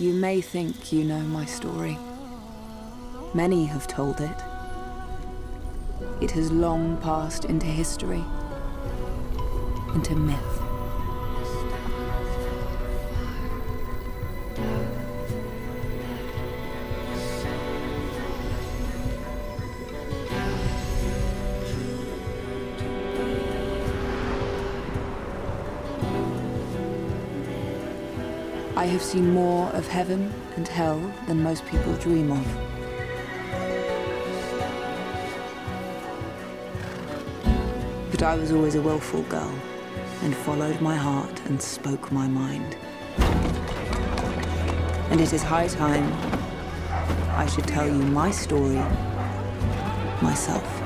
You may think you know my story. Many have told it. It has long passed into history, into myth. Have seen more of heaven and hell than most people dream of. But I was always a willful girl and followed my heart and spoke my mind. And it is high time I should tell you my story myself.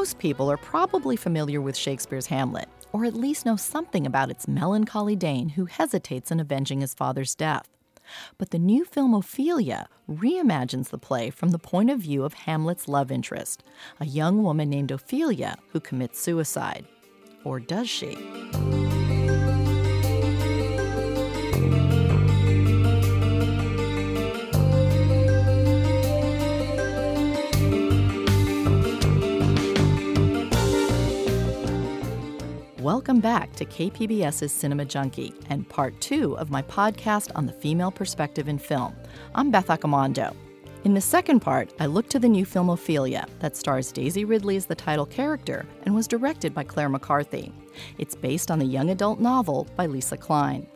Most people are probably familiar with Shakespeare's Hamlet or at least know something about its melancholy Dane who hesitates in avenging his father's death. But the new film Ophelia reimagines the play from the point of view of Hamlet's love interest, a young woman named Ophelia who commits suicide. Or does she? Welcome back to KPBS's Cinema Junkie and part two of my podcast on the female perspective in film. I'm Beth Accomando. In the second part, I look to the new film Ophelia that stars Daisy Ridley as the title character and was directed by Claire McCarthy. It's based on the young adult novel by Lisa Klein.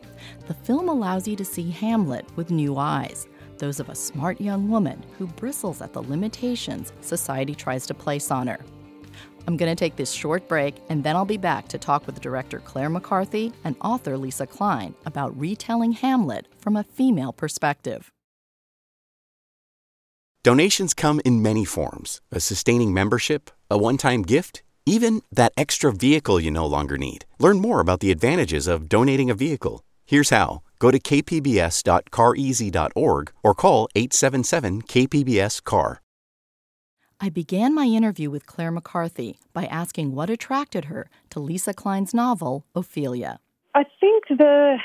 The film allows you to see Hamlet with new eyes, those of a smart young woman who bristles at the limitations society tries to place on her. I'm going to take this short break and then I'll be back to talk with director Claire McCarthy and author Lisa Klein about retelling Hamlet from a female perspective. Donations come in many forms a sustaining membership, a one time gift, even that extra vehicle you no longer need. Learn more about the advantages of donating a vehicle. Here's how go to kpbs.careasy.org or call 877 KPBS CAR. I began my interview with Claire McCarthy by asking what attracted her to Lisa Klein's novel, Ophelia. I think the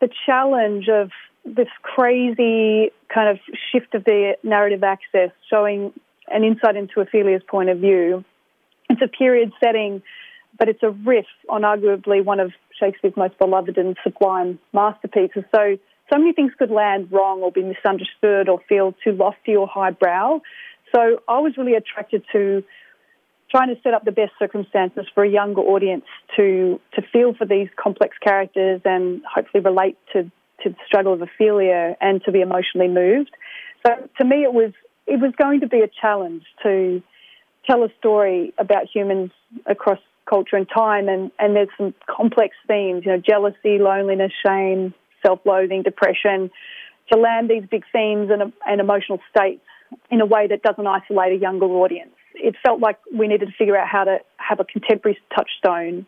the challenge of this crazy kind of shift of the narrative axis, showing an insight into Ophelia's point of view. It's a period setting, but it's a riff on arguably one of Shakespeare's most beloved and sublime masterpieces. So, so many things could land wrong or be misunderstood or feel too lofty or highbrow. So I was really attracted to trying to set up the best circumstances for a younger audience to to feel for these complex characters and hopefully relate to to the struggle of Ophelia and to be emotionally moved. So to me, it was it was going to be a challenge to tell a story about humans across culture and time, and and there's some complex themes, you know, jealousy, loneliness, shame, self-loathing, depression. To land these big themes and, and emotional states in a way that doesn't isolate a younger audience. It felt like we needed to figure out how to have a contemporary touchstone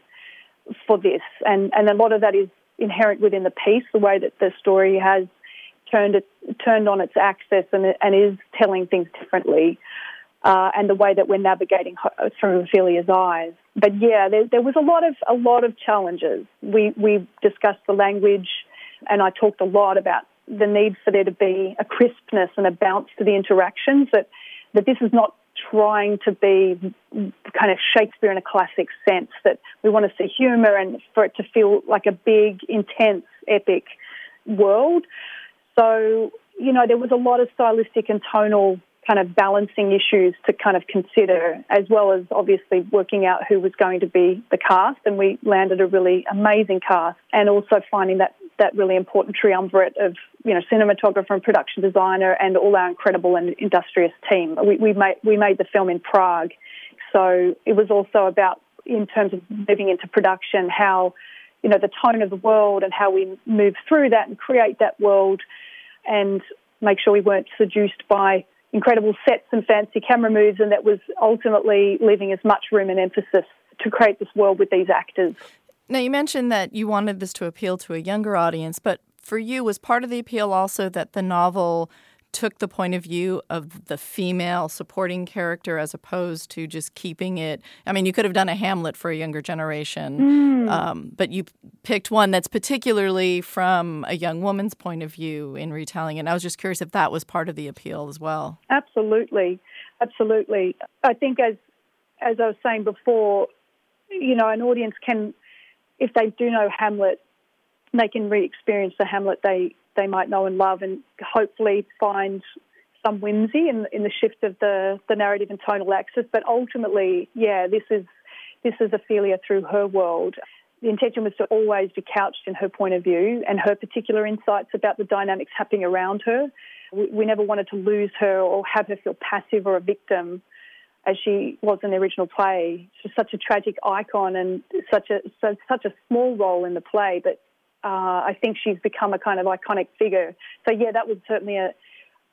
for this, and and a lot of that is inherent within the piece, the way that the story has turned it turned on its axis and and is telling things differently, uh, and the way that we're navigating through Ophelia's eyes. But yeah, there, there was a lot of a lot of challenges. We we discussed the language, and I talked a lot about the need for there to be a crispness and a bounce to the interactions, that, that this is not trying to be kind of Shakespeare in a classic sense, that we want to see humour and for it to feel like a big, intense, epic world. So, you know, there was a lot of stylistic and tonal kind of balancing issues to kind of consider, as well as obviously working out who was going to be the cast. And we landed a really amazing cast, and also finding that that really important triumvirate of you know cinematographer and production designer and all our incredible and industrious team. We, we made we made the film in Prague, so it was also about in terms of moving into production how you know the tone of the world and how we move through that and create that world and make sure we weren't seduced by incredible sets and fancy camera moves and that was ultimately leaving as much room and emphasis to create this world with these actors. Now, you mentioned that you wanted this to appeal to a younger audience, but for you, was part of the appeal also that the novel took the point of view of the female supporting character as opposed to just keeping it. I mean, you could have done a Hamlet for a younger generation, mm. um, but you picked one that's particularly from a young woman's point of view in retelling. And I was just curious if that was part of the appeal as well. Absolutely, absolutely. I think as as I was saying before, you know, an audience can, if they do know Hamlet, they can re-experience the Hamlet they they might know and love, and hopefully find some whimsy in in the shift of the the narrative and tonal axis. But ultimately, yeah, this is this is Ophelia through her world. The intention was to always be couched in her point of view and her particular insights about the dynamics happening around her. We, we never wanted to lose her or have her feel passive or a victim as she was in the original play. She's such a tragic icon and such a so, such a small role in the play, but uh, I think she's become a kind of iconic figure. So yeah, that was certainly a,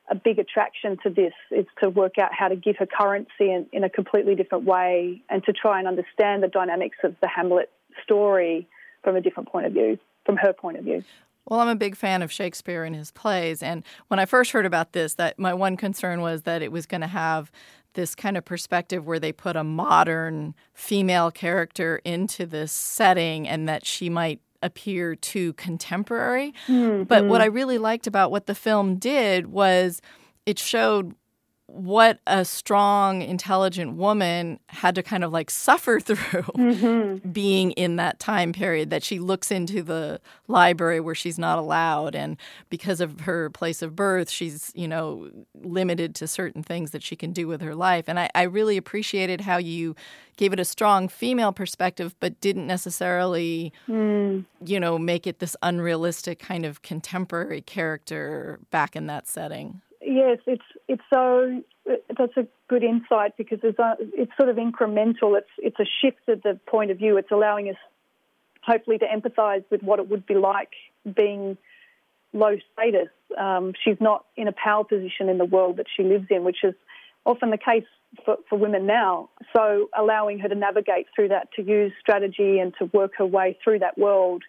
a big attraction to this is to work out how to give her currency in, in a completely different way and to try and understand the dynamics of the Hamlet story from a different point of view, from her point of view. Well, I'm a big fan of Shakespeare and his plays, and when I first heard about this, that my one concern was that it was going to have this kind of perspective where they put a modern female character into this setting and that she might appear too contemporary. Mm-hmm. But what I really liked about what the film did was it showed what a strong, intelligent woman had to kind of like suffer through mm-hmm. being in that time period. That she looks into the library where she's not allowed, and because of her place of birth, she's, you know, limited to certain things that she can do with her life. And I, I really appreciated how you gave it a strong female perspective, but didn't necessarily, mm. you know, make it this unrealistic kind of contemporary character back in that setting yes, it's it's so that's a good insight because it's it's sort of incremental. It's it's a shift of the point of view. It's allowing us hopefully to empathise with what it would be like being low status. Um, she's not in a power position in the world that she lives in, which is often the case for, for women now. So allowing her to navigate through that, to use strategy and to work her way through that world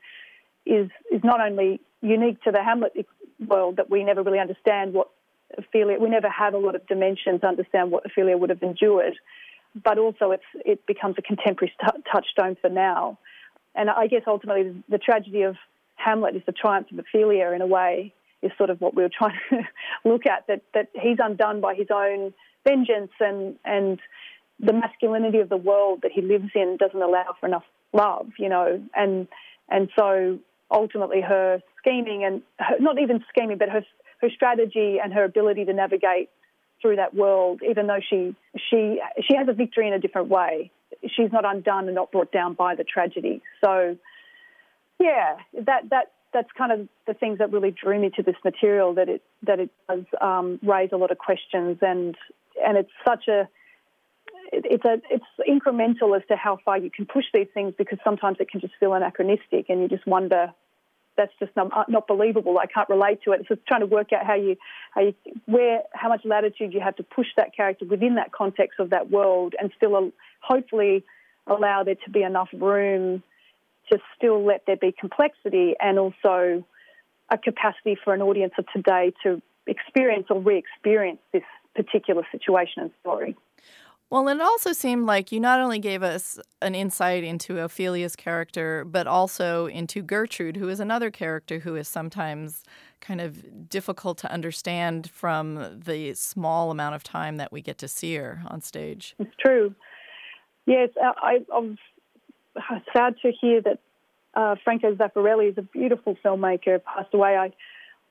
is is not only unique to the Hamlet world that we never really understand what Ophelia, we never have a lot of dimensions to understand what Ophelia would have endured, but also it's, it becomes a contemporary touchstone for now. And I guess ultimately the tragedy of Hamlet is the triumph of Ophelia in a way, is sort of what we were trying to look at, that, that he's undone by his own vengeance and, and the masculinity of the world that he lives in doesn't allow for enough love, you know, and, and so ultimately her scheming and her, not even scheming, but her her strategy and her ability to navigate through that world, even though she she she has a victory in a different way. She's not undone and not brought down by the tragedy. So, yeah, that that that's kind of the things that really drew me to this material. That it that it does um, raise a lot of questions and and it's such a it's a it's incremental as to how far you can push these things because sometimes it can just feel anachronistic and you just wonder that's just not, uh, not believable. I can't relate to it. It's just trying to work out how you, how you, where, how much latitude you have to push that character within that context of that world, and still hopefully allow there to be enough room to still let there be complexity and also a capacity for an audience of today to experience or re-experience this particular situation and story. Well, it also seemed like you not only gave us an insight into Ophelia's character, but also into Gertrude, who is another character who is sometimes kind of difficult to understand from the small amount of time that we get to see her on stage. It's true. Yes, I, I'm sad to hear that uh, Franco Zeffirelli is a beautiful filmmaker, passed away. I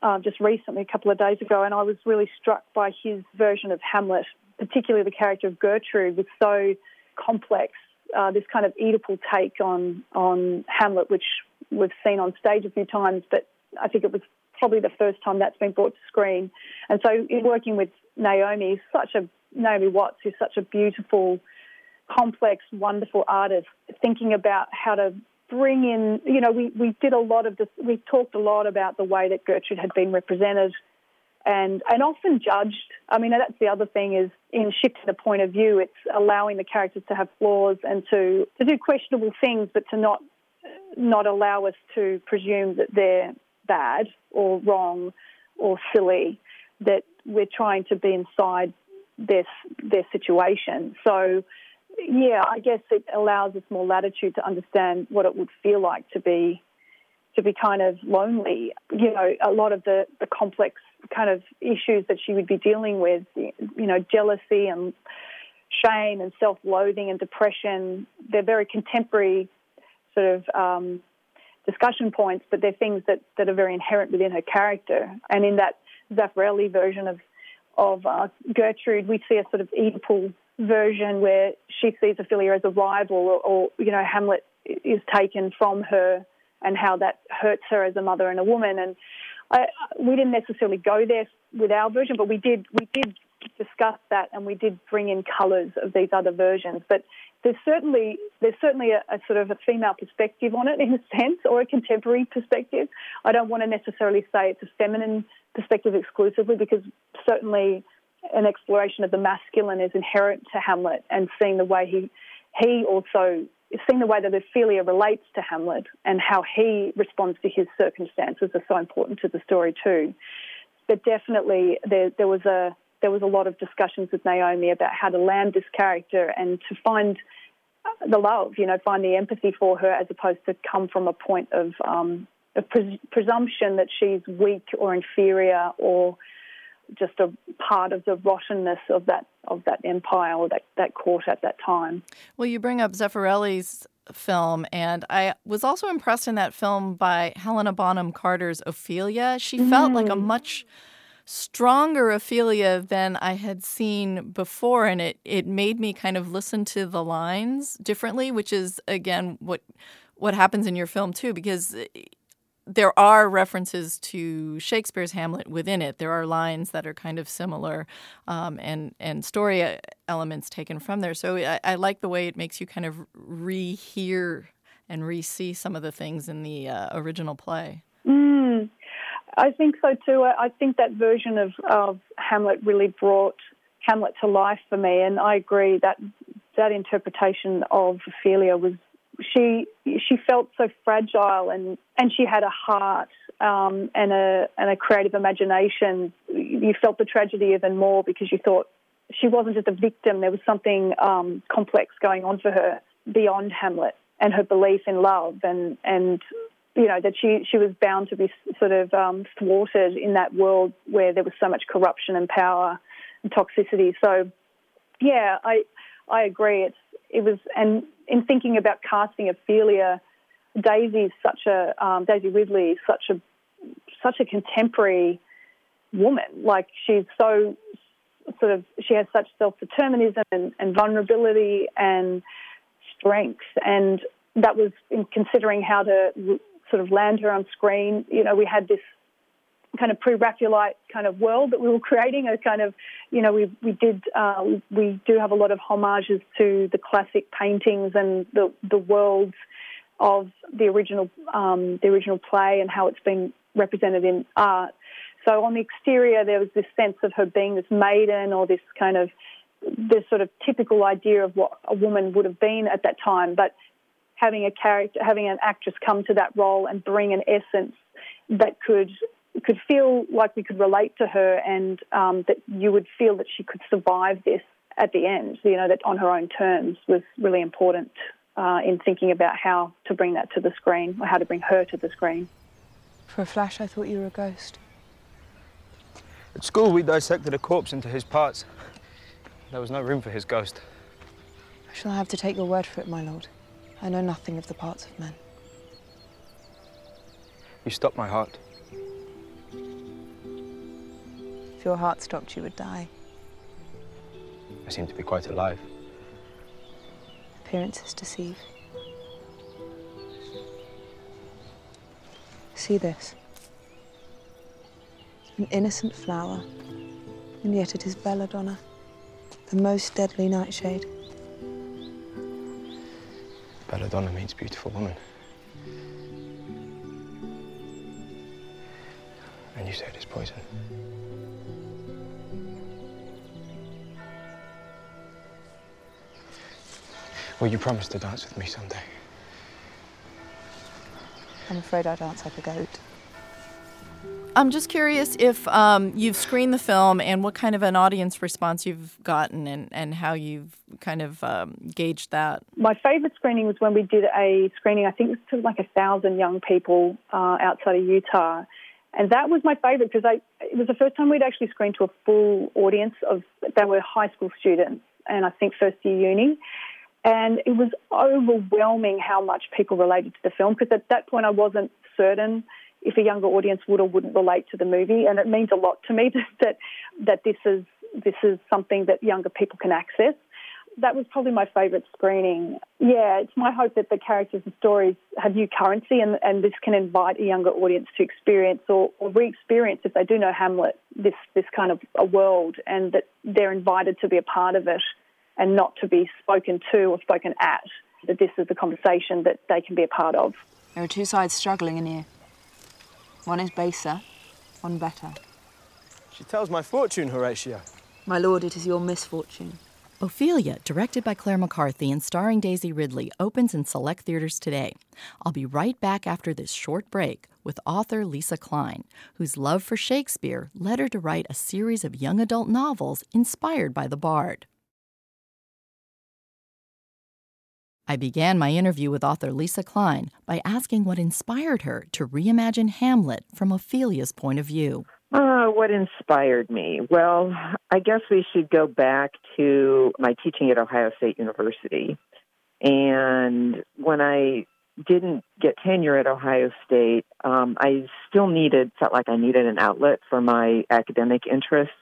uh, just recently, a couple of days ago, and I was really struck by his version of Hamlet particularly the character of Gertrude, was so complex. Uh, this kind of Oedipal take on on Hamlet, which we've seen on stage a few times, but I think it was probably the first time that's been brought to screen. And so, in working with Naomi, such a Naomi Watts, who's such a beautiful, complex, wonderful artist, thinking about how to bring in, you know, we, we did a lot of this, we talked a lot about the way that Gertrude had been represented and and often judged. I mean, that's the other thing is in shifting the point of view, it's allowing the characters to have flaws and to to do questionable things, but to not not allow us to presume that they're bad or wrong or silly. That we're trying to be inside their their situation. So, yeah, I guess it allows us more latitude to understand what it would feel like to be to be kind of lonely. You know, a lot of the the complex kind of issues that she would be dealing with, you know, jealousy and shame and self-loathing and depression. They're very contemporary sort of um, discussion points, but they're things that, that are very inherent within her character. And in that Zeffirelli version of of uh, Gertrude, we see a sort of Oedipal version where she sees Ophelia as a rival, or, or you know, Hamlet is taken from her, and how that hurts her as a mother and a woman. And I, we didn't necessarily go there with our version, but we did we did discuss that, and we did bring in colours of these other versions. But there's certainly there's certainly a, a, sort of a female perspective on it in a sense, or a contemporary perspective. I don't want to necessarily say it's a feminine perspective exclusively, because certainly an exploration of the masculine is inherent to Hamlet, and seeing the way he he also seeing the way that Ophelia relates to Hamlet and how he responds to his circumstances are so important to the story too. But definitely there there was a there was a lot of discussions with Naomi about how to land this character and to find the love, you know, find the empathy for her as opposed to come from a point of, um, pres- presumption that she's weak or inferior or just a part of the rottenness of that of that empire or that, that court at that time. Well, you bring up Zeffirelli's film, and I was also impressed in that film by Helena Bonham Carter's Ophelia. She felt mm. like a mm. much stronger Ophelia than I had seen before, and it it made me kind of listen to the lines differently, which is again what what happens in your film too, because there are references to Shakespeare's Hamlet within it. There are lines that are kind of similar, um, and and story uh, elements taken from there. So I, I, like the way it makes you kind of rehear and re-see some of the things in the uh, original play. Mm. I think so too. I think that version of, of Hamlet really brought Hamlet to life for me, and I agree that that interpretation of Ophelia was she she felt so fragile and and she had a heart um, and a and a creative imagination. You felt the tragedy even more because you thought she wasn't just a victim. There was something um, complex going on for her beyond Hamlet and her belief in love and and you know, that she, she was bound to be sort of um, thwarted in that world where there was so much corruption and power and toxicity. So, yeah, I I agree. It's it was, and in thinking about casting Ophelia, Daisy is such a um, Daisy Ridley such a such a contemporary woman. Like she's so sort of she has such self determinism and, and vulnerability and strength, and that was in considering how to sort of land her on screen. You know, we had this kind of pre-Raphaelite kind of world that we were creating. A kind of, you know, we we did uh, we do have a lot of homages to the classic paintings and the the worlds of the original um, the original play and how it's been represented in art. So on the exterior, there was this sense of her being this maiden or this kind of this sort of typical idea of what a woman would have been at that time, but having a character, having an actress come to that role and bring an essence that could could feel like we could relate to her, and um, that you would feel that she could survive this at the end. You know, that on her own terms was really important uh, in thinking about how to bring that to the screen, or how to bring her to the screen. For a flash, I thought you were a ghost. At school, we dissected a corpse into his parts. There was no room for his ghost. I shall have to take your word for it, my lord. I know nothing of the parts of men. You stopped my heart. If your heart stopped, you would die. I seem to be quite alive. Appearances deceive. See this. An innocent flower, and yet it is belladonna, the most deadly nightshade. Belladonna means beautiful woman. And you say it is poison. Will you promise to dance with me someday? I'm afraid I dance like a goat. I'm just curious if um, you've screened the film and what kind of an audience response you've gotten and, and how you've kind of um, gauged that. My favourite screening was when we did a screening, I think it was to like a thousand young people uh, outside of Utah. And that was my favourite because it was the first time we'd actually screened to a full audience of, they were high school students and I think first year uni. And it was overwhelming how much people related to the film because at that point I wasn't certain if a younger audience would or wouldn't relate to the movie. And it means a lot to me that, that this is, this is something that younger people can access. That was probably my favourite screening. Yeah, it's my hope that the characters and stories have new currency and, and this can invite a younger audience to experience or, or re-experience, if they do know Hamlet, this, this kind of a world and that they're invited to be a part of it and not to be spoken to or spoken at, that this is the conversation that they can be a part of. There are two sides struggling in here. One is baser, one better. She tells my fortune, Horatio. My lord, it is your misfortune. Ophelia, directed by Claire McCarthy and starring Daisy Ridley, opens in select theaters today. I'll be right back after this short break with author Lisa Klein, whose love for Shakespeare led her to write a series of young adult novels inspired by the Bard. I began my interview with author Lisa Klein by asking what inspired her to reimagine Hamlet from Ophelia's point of view. Uh, what inspired me? Well, I guess we should go back to my teaching at Ohio State University. And when I didn't get tenure at Ohio State, um, I still needed, felt like I needed an outlet for my academic interests.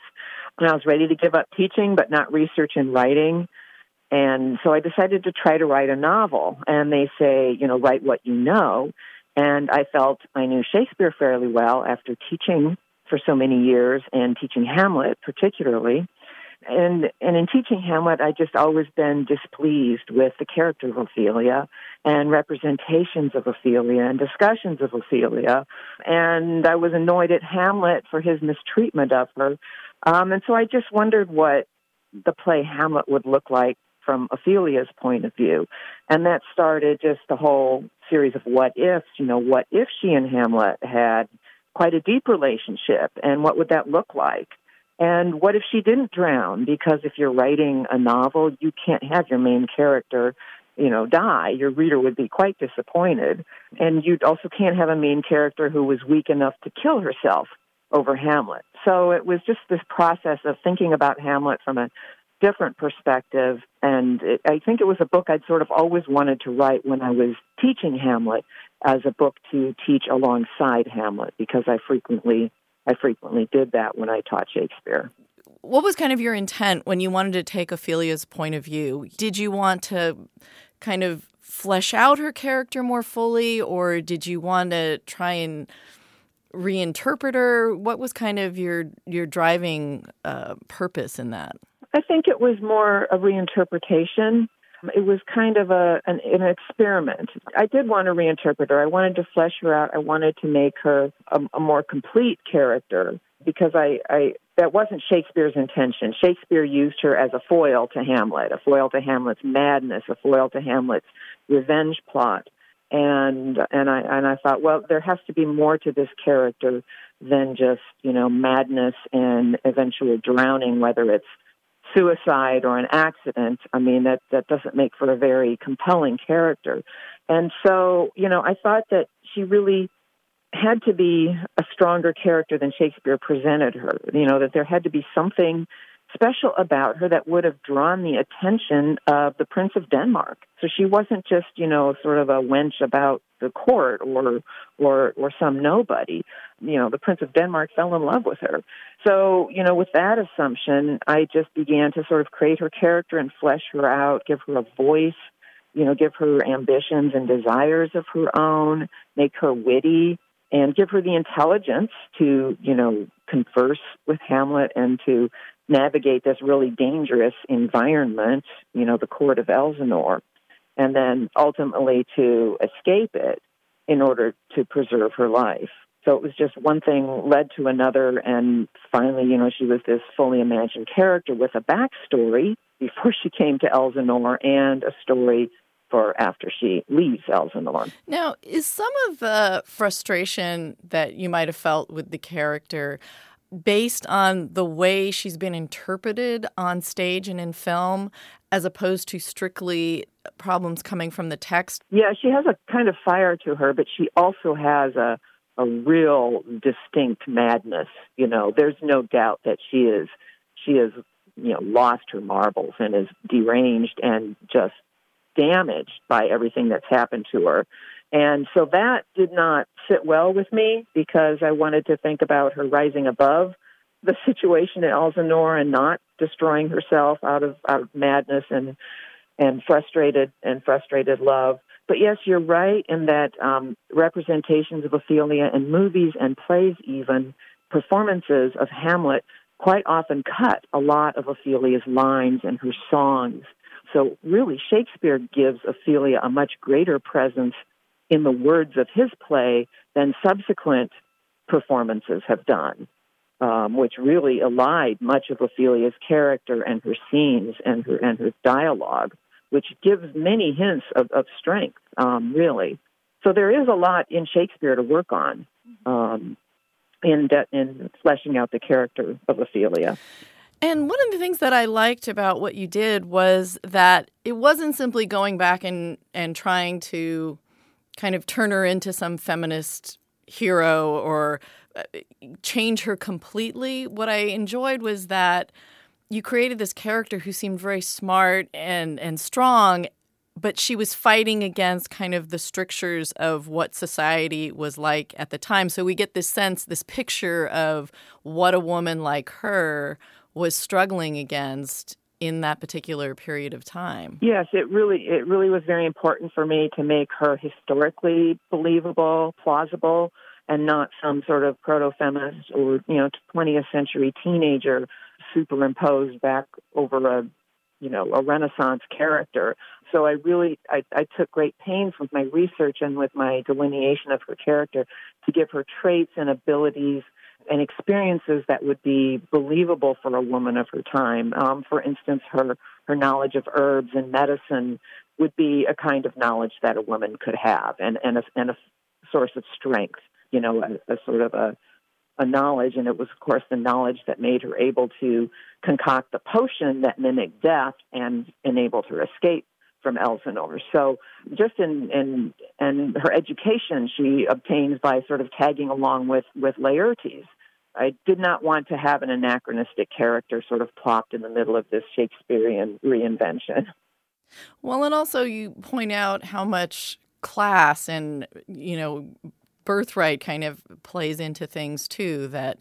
And I was ready to give up teaching, but not research and writing. And so I decided to try to write a novel. And they say, you know, write what you know. And I felt I knew Shakespeare fairly well after teaching for so many years and teaching Hamlet particularly. And and in teaching Hamlet, I just always been displeased with the character of Ophelia and representations of Ophelia and discussions of Ophelia. And I was annoyed at Hamlet for his mistreatment of her. Um, and so I just wondered what the play Hamlet would look like from Ophelia's point of view. And that started just a whole series of what ifs. You know, what if she and Hamlet had quite a deep relationship, and what would that look like? And what if she didn't drown? Because if you're writing a novel, you can't have your main character, you know, die. Your reader would be quite disappointed. And you also can't have a main character who was weak enough to kill herself over Hamlet. So it was just this process of thinking about Hamlet from a different perspective. And it, I think it was a book I'd sort of always wanted to write when I was teaching Hamlet as a book to teach alongside Hamlet because I frequently I frequently did that when I taught Shakespeare. What was kind of your intent when you wanted to take Ophelia's point of view? Did you want to kind of flesh out her character more fully, or did you want to try and reinterpret her? What was kind of your your driving uh, purpose in that? I think it was more a reinterpretation. It was kind of a an, an experiment. I did want to reinterpret her. I wanted to flesh her out. I wanted to make her a, a more complete character because I, I that wasn't Shakespeare's intention. Shakespeare used her as a foil to Hamlet, a foil to Hamlet's madness, a foil to Hamlet's revenge plot. And and I and I thought, well, there has to be more to this character than just you know madness and eventual drowning, whether it's suicide or an accident, I mean, that, that doesn't make for a very compelling character. And so, you know, I thought that she really had to be a stronger character than Shakespeare presented her. You know, that there had to be something special about her that would have drawn the attention of the Prince of Denmark. So she wasn't just, you know, sort of a wench about the court or or or some nobody. You know, the Prince of Denmark fell in love with her. So, you know, with that assumption, I just began to sort of create her character and flesh her out, give her a voice, you know, give her ambitions and desires of her own, make her witty, and give her the intelligence to, you know, converse with Hamlet and to navigate this really dangerous environment, you know, the court of Elsinore, and then ultimately to escape it in order to preserve her life. So it was just one thing led to another, and finally, you know, she was this fully imagined character with a backstory before she came to Elsinore and a story for after she leaves Elsinore. Now, is some of the frustration that you might have felt with the character based on the way she's been interpreted on stage and in film as opposed to strictly problems coming from the text? Yeah, she has a kind of fire to her, but she also has a a real distinct madness. You know, there's no doubt that she is she has you know lost her marbles and is deranged and just damaged by everything that's happened to her. And so that did not sit well with me because I wanted to think about her rising above the situation at Elsinore and not destroying herself out of out of madness and and frustrated and frustrated love. But yes, you're right in that um, representations of Ophelia in movies and plays, even performances of Hamlet, quite often cut a lot of Ophelia's lines and her songs. So really, Shakespeare gives Ophelia a much greater presence in the words of his play than subsequent performances have done, um, which really allied much of Ophelia's character and her scenes and her and her dialogue, which gives many hints of, of strength, um, really. So there is a lot in Shakespeare to work on um, in de- in fleshing out the character of Ophelia. And one of the things that I liked about what you did was that it wasn't simply going back and, and trying to kind of turn her into some feminist hero or uh, change her completely. What I enjoyed was that you created this character who seemed very smart and, and strong, but she was fighting against kind of the strictures of what society was like at the time. So we get this sense, this picture of what a woman like her was struggling against in that particular period of time. Yes, it really it really was very important for me to make her historically believable, plausible, and not some sort of proto-feminist or you know 20th century teenager superimposed back over a you know a Renaissance character. So I really I, I took great pains with my research and with my delineation of her character to give her traits and abilities and experiences that would be believable for a woman of her time. Um, for instance, her her knowledge of herbs and medicine would be a kind of knowledge that a woman could have, and and a, and a source of strength. You know, a, a sort of a a knowledge, and it was, of course, the knowledge that made her able to concoct the potion that mimicked death and enabled her escape from Elsinore. So, just in in in her education, she obtains by sort of tagging along with with Laertes. I did not want to have an anachronistic character sort of plopped in the middle of this Shakespearean reinvention. Well, and also you point out how much class and you know birthright kind of plays into things too. That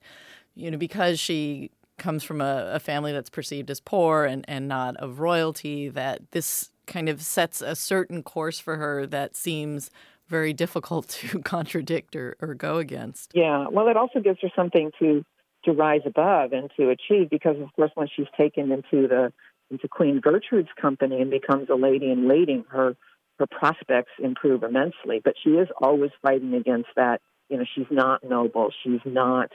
you know because she comes from a, a family that's perceived as poor and, and not of royalty, that this kind of sets a certain course for her that seems very difficult to contradict or, or go against. Yeah, well, it also gives her something to to rise above and to achieve because, of course, when she's taken into the into Queen Gertrude's company and becomes a lady in waiting, her her prospects improve immensely. But she is always fighting against that. You know, she's not noble. She's not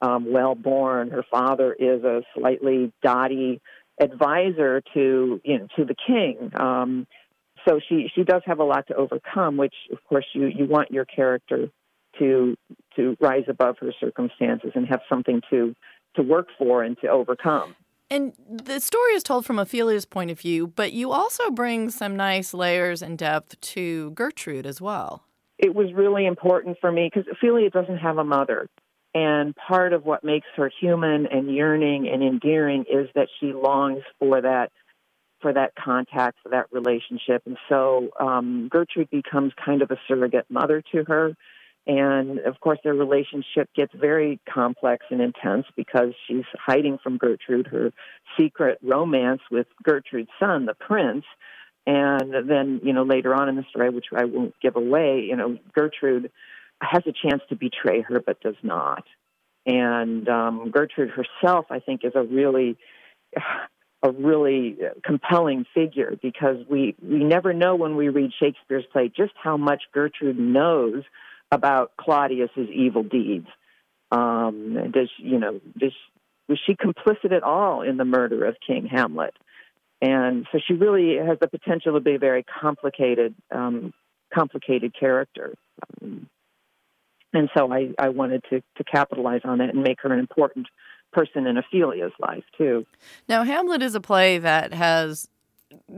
um, well born. Her father is a slightly dotty advisor to you know to the king. Um, so she she does have a lot to overcome, which of course you you want your character to to rise above her circumstances and have something to to work for and to overcome. And the story is told from Ophelia's point of view, but you also bring some nice layers and depth to Gertrude as well. It was really important for me because Ophelia doesn't have a mother. And part of what makes her human and yearning and endearing is that she longs for that for that contact, for that relationship. And so um, Gertrude becomes kind of a surrogate mother to her. And of course, their relationship gets very complex and intense because she's hiding from Gertrude her secret romance with Gertrude's son, the prince. And then, you know, later on in the story, which I won't give away, you know, Gertrude has a chance to betray her but does not. And um, Gertrude herself, I think, is a really a really compelling figure because we we never know when we read Shakespeare's play just how much Gertrude knows about Claudius's evil deeds. Um, does you know does was she complicit at all in the murder of King Hamlet? and so she really has the potential to be a very complicated, um, complicated character. Um, and so I, I wanted to, to capitalize on that and make her an important person in Ophelia's life too. Now, Hamlet is a play that has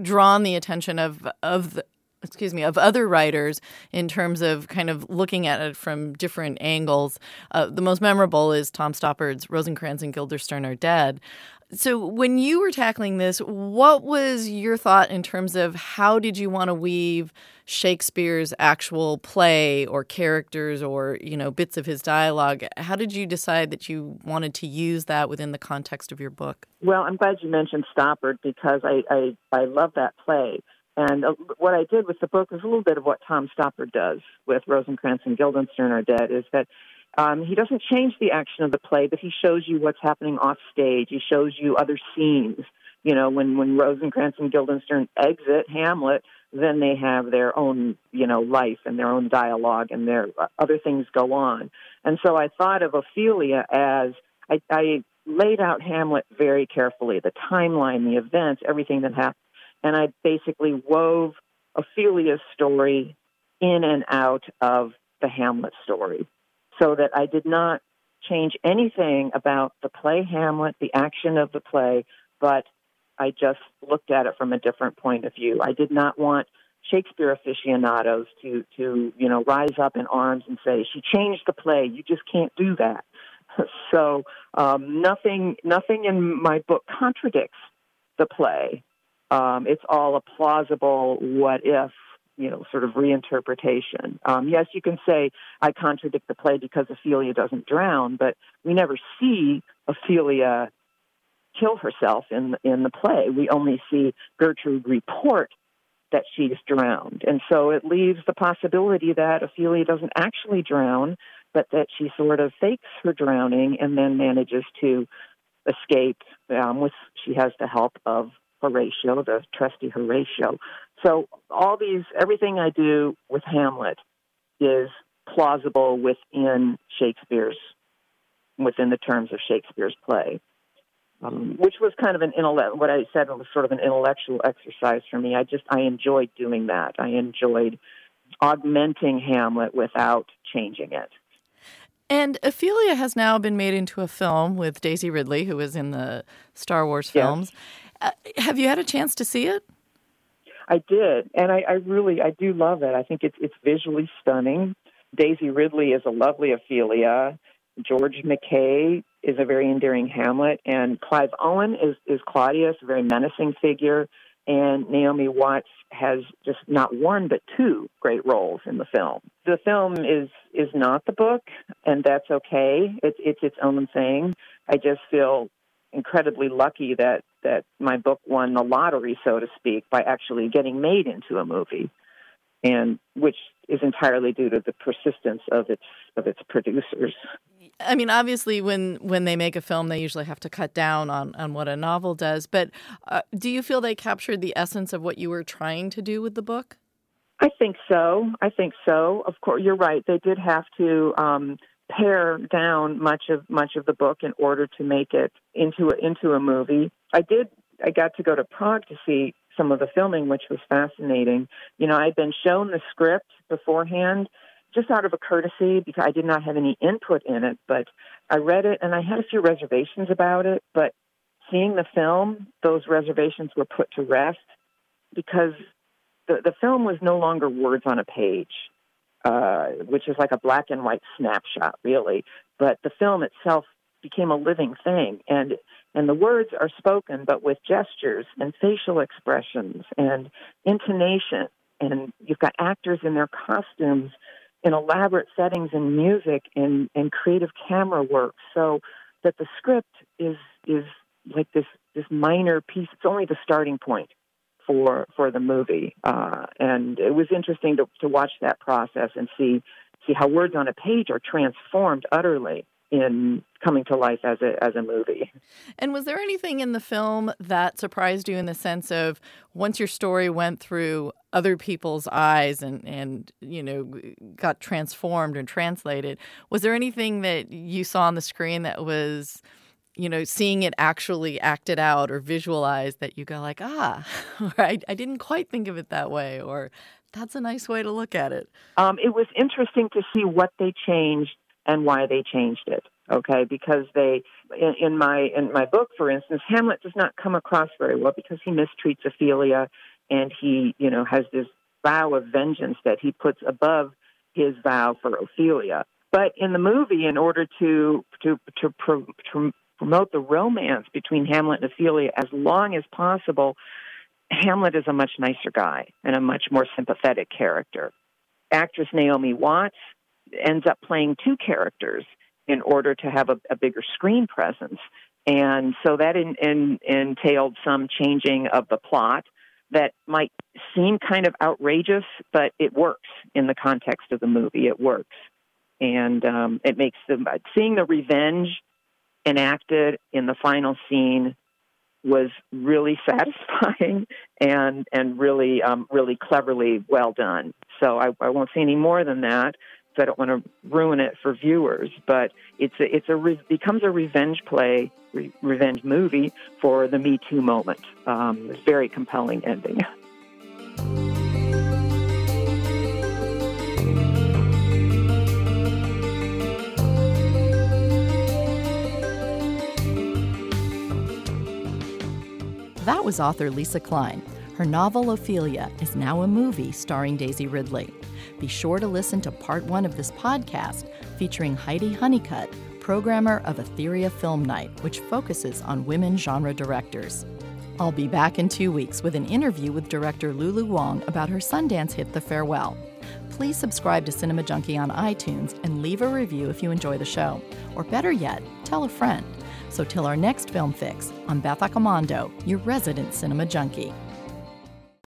drawn the attention of of the, excuse me, of other writers in terms of kind of looking at it from different angles. Uh, the most memorable is Tom Stoppard's Rosencrantz and Guildenstern are dead. So, when you were tackling this, what was your thought in terms of how did you want to weave Shakespeare's actual play or characters or, you know, bits of his dialogue? How did you decide that you wanted to use that within the context of your book? Well, I'm glad you mentioned Stoppard because I, I, I love that play. And uh, what I did with the book is a little bit of what Tom Stoppard does with Rosencrantz and Guildenstern are dead is that um, he doesn't change the action of the play, but he shows you what's happening off stage. He shows you other scenes. You know, when when Rosencrantz and Guildenstern exit Hamlet, then they have their own, you know, life and their own dialogue, and their uh, other things go on. And so I thought of Ophelia as I, I laid out Hamlet very carefully, the timeline, the events, everything that happened, and I basically wove Ophelia's story in and out of the Hamlet story so that I did not change anything about the play Hamlet, the action of the play, but I just looked at it from a different point of view. I did not want Shakespeare aficionados to to you know rise up in arms and say she changed the play. You just can't do that. so um, nothing nothing in my book contradicts the play. Um, it's all a plausible what if you know, sort of reinterpretation. Um, yes, you can say I contradict the play because Ophelia doesn't drown, but we never see Ophelia kill herself in in the play. We only see Gertrude report that she's drowned, and so it leaves the possibility that Ophelia doesn't actually drown, but that she sort of fakes her drowning and then manages to escape. Um, with she has the help of Horatio, the trusty Horatio. So all these, everything I do with Hamlet is plausible within Shakespeare's, within the terms of Shakespeare's play. Um, which was kind of an intellect. What I said was sort of an intellectual exercise for me. I just I enjoyed doing that. I enjoyed augmenting Hamlet without changing it. And Ophelia has now been made into a film with Daisy Ridley, who was in the Star Wars films. Yes. Uh, have you had a chance to see it? I did, and I, I really I do love it. I think it's it's visually stunning. Daisy Ridley is a lovely Ophelia. George MacKay is a very endearing Hamlet, and Clive Owen is is Claudius, a very menacing figure. And Naomi Watts has just not one but two great roles in the film. The film is is not the book, and that's okay. It's it's its own thing. I just feel incredibly lucky that that my book won the lottery, so to speak, by actually getting made into a movie, and which is entirely due to the persistence of its of its producers. I mean, obviously, when when they make a film, they usually have to cut down on on what a novel does. But uh, do you feel they captured the essence of what you were trying to do with the book? I think so. I think so. Of course, you're right. They did have to um, pare down much of much of the book in order to make it into a, into a movie. I did. I got to go to Prague to see some of the filming, which was fascinating. You know, I'd been shown the script beforehand, just out of a courtesy because I did not have any input in it. But I read it and I had a few reservations about it. But seeing the film, those reservations were put to rest because the the film was no longer words on a page uh, which is like a black and white snapshot, really. But the film itself became a living thing, and and the words are spoken, but with gestures and facial expressions and intonation, and you've got actors in their costumes in elaborate settings and music and and creative camera work, so that the script is is like this this minor piece. It's only the starting point for for the movie, uh, and it was interesting to, to watch that process and see see how words on a page are transformed utterly in coming to life as a as a movie. And was there anything in the film that surprised you in the sense of once your story went through other people's eyes and and you know got transformed and translated, was there anything that you saw on the screen that was you know, seeing it actually acted out or visualized that you go like, ah, I, I didn't quite think of it that way, or that's a nice way to look at it. Um, it was interesting to see what they changed and why they changed it. Okay, because they in, in my in my book, for instance, Hamlet does not come across very well because he mistreats Ophelia, and he you know has this vow of vengeance that he puts above his vow for Ophelia. But in the movie, in order to to to, pro, to promote the romance between Hamlet and Ophelia as long as possible, Hamlet is a much nicer guy and a much more sympathetic character. Actress Naomi Watts ends up playing two characters in order to have a, a bigger screen presence. And so that in, in, entailed some changing of the plot that might seem kind of outrageous, but it works in the context of the movie. It works. And um, it makes the, seeing the revenge enacted in the final scene was really satisfying and and really um, really cleverly well done. So I, I won't say any more than that. So I don't want to ruin it for viewers, but it's a, it's a re- becomes a revenge play, re- revenge movie for the Me Too moment. Um, very compelling ending. That was author Lisa Klein. Her novel Ophelia is now a movie starring Daisy Ridley. Be sure to listen to part one of this podcast featuring Heidi Honeycutt, programmer of Etheria Film Night, which focuses on women genre directors. I'll be back in two weeks with an interview with director Lulu Wang about her Sundance hit The Farewell. Please subscribe to Cinema Junkie on iTunes and leave a review if you enjoy the show. Or better yet, tell a friend. So till our next film fix, I'm Beth Accomando, your resident cinema junkie.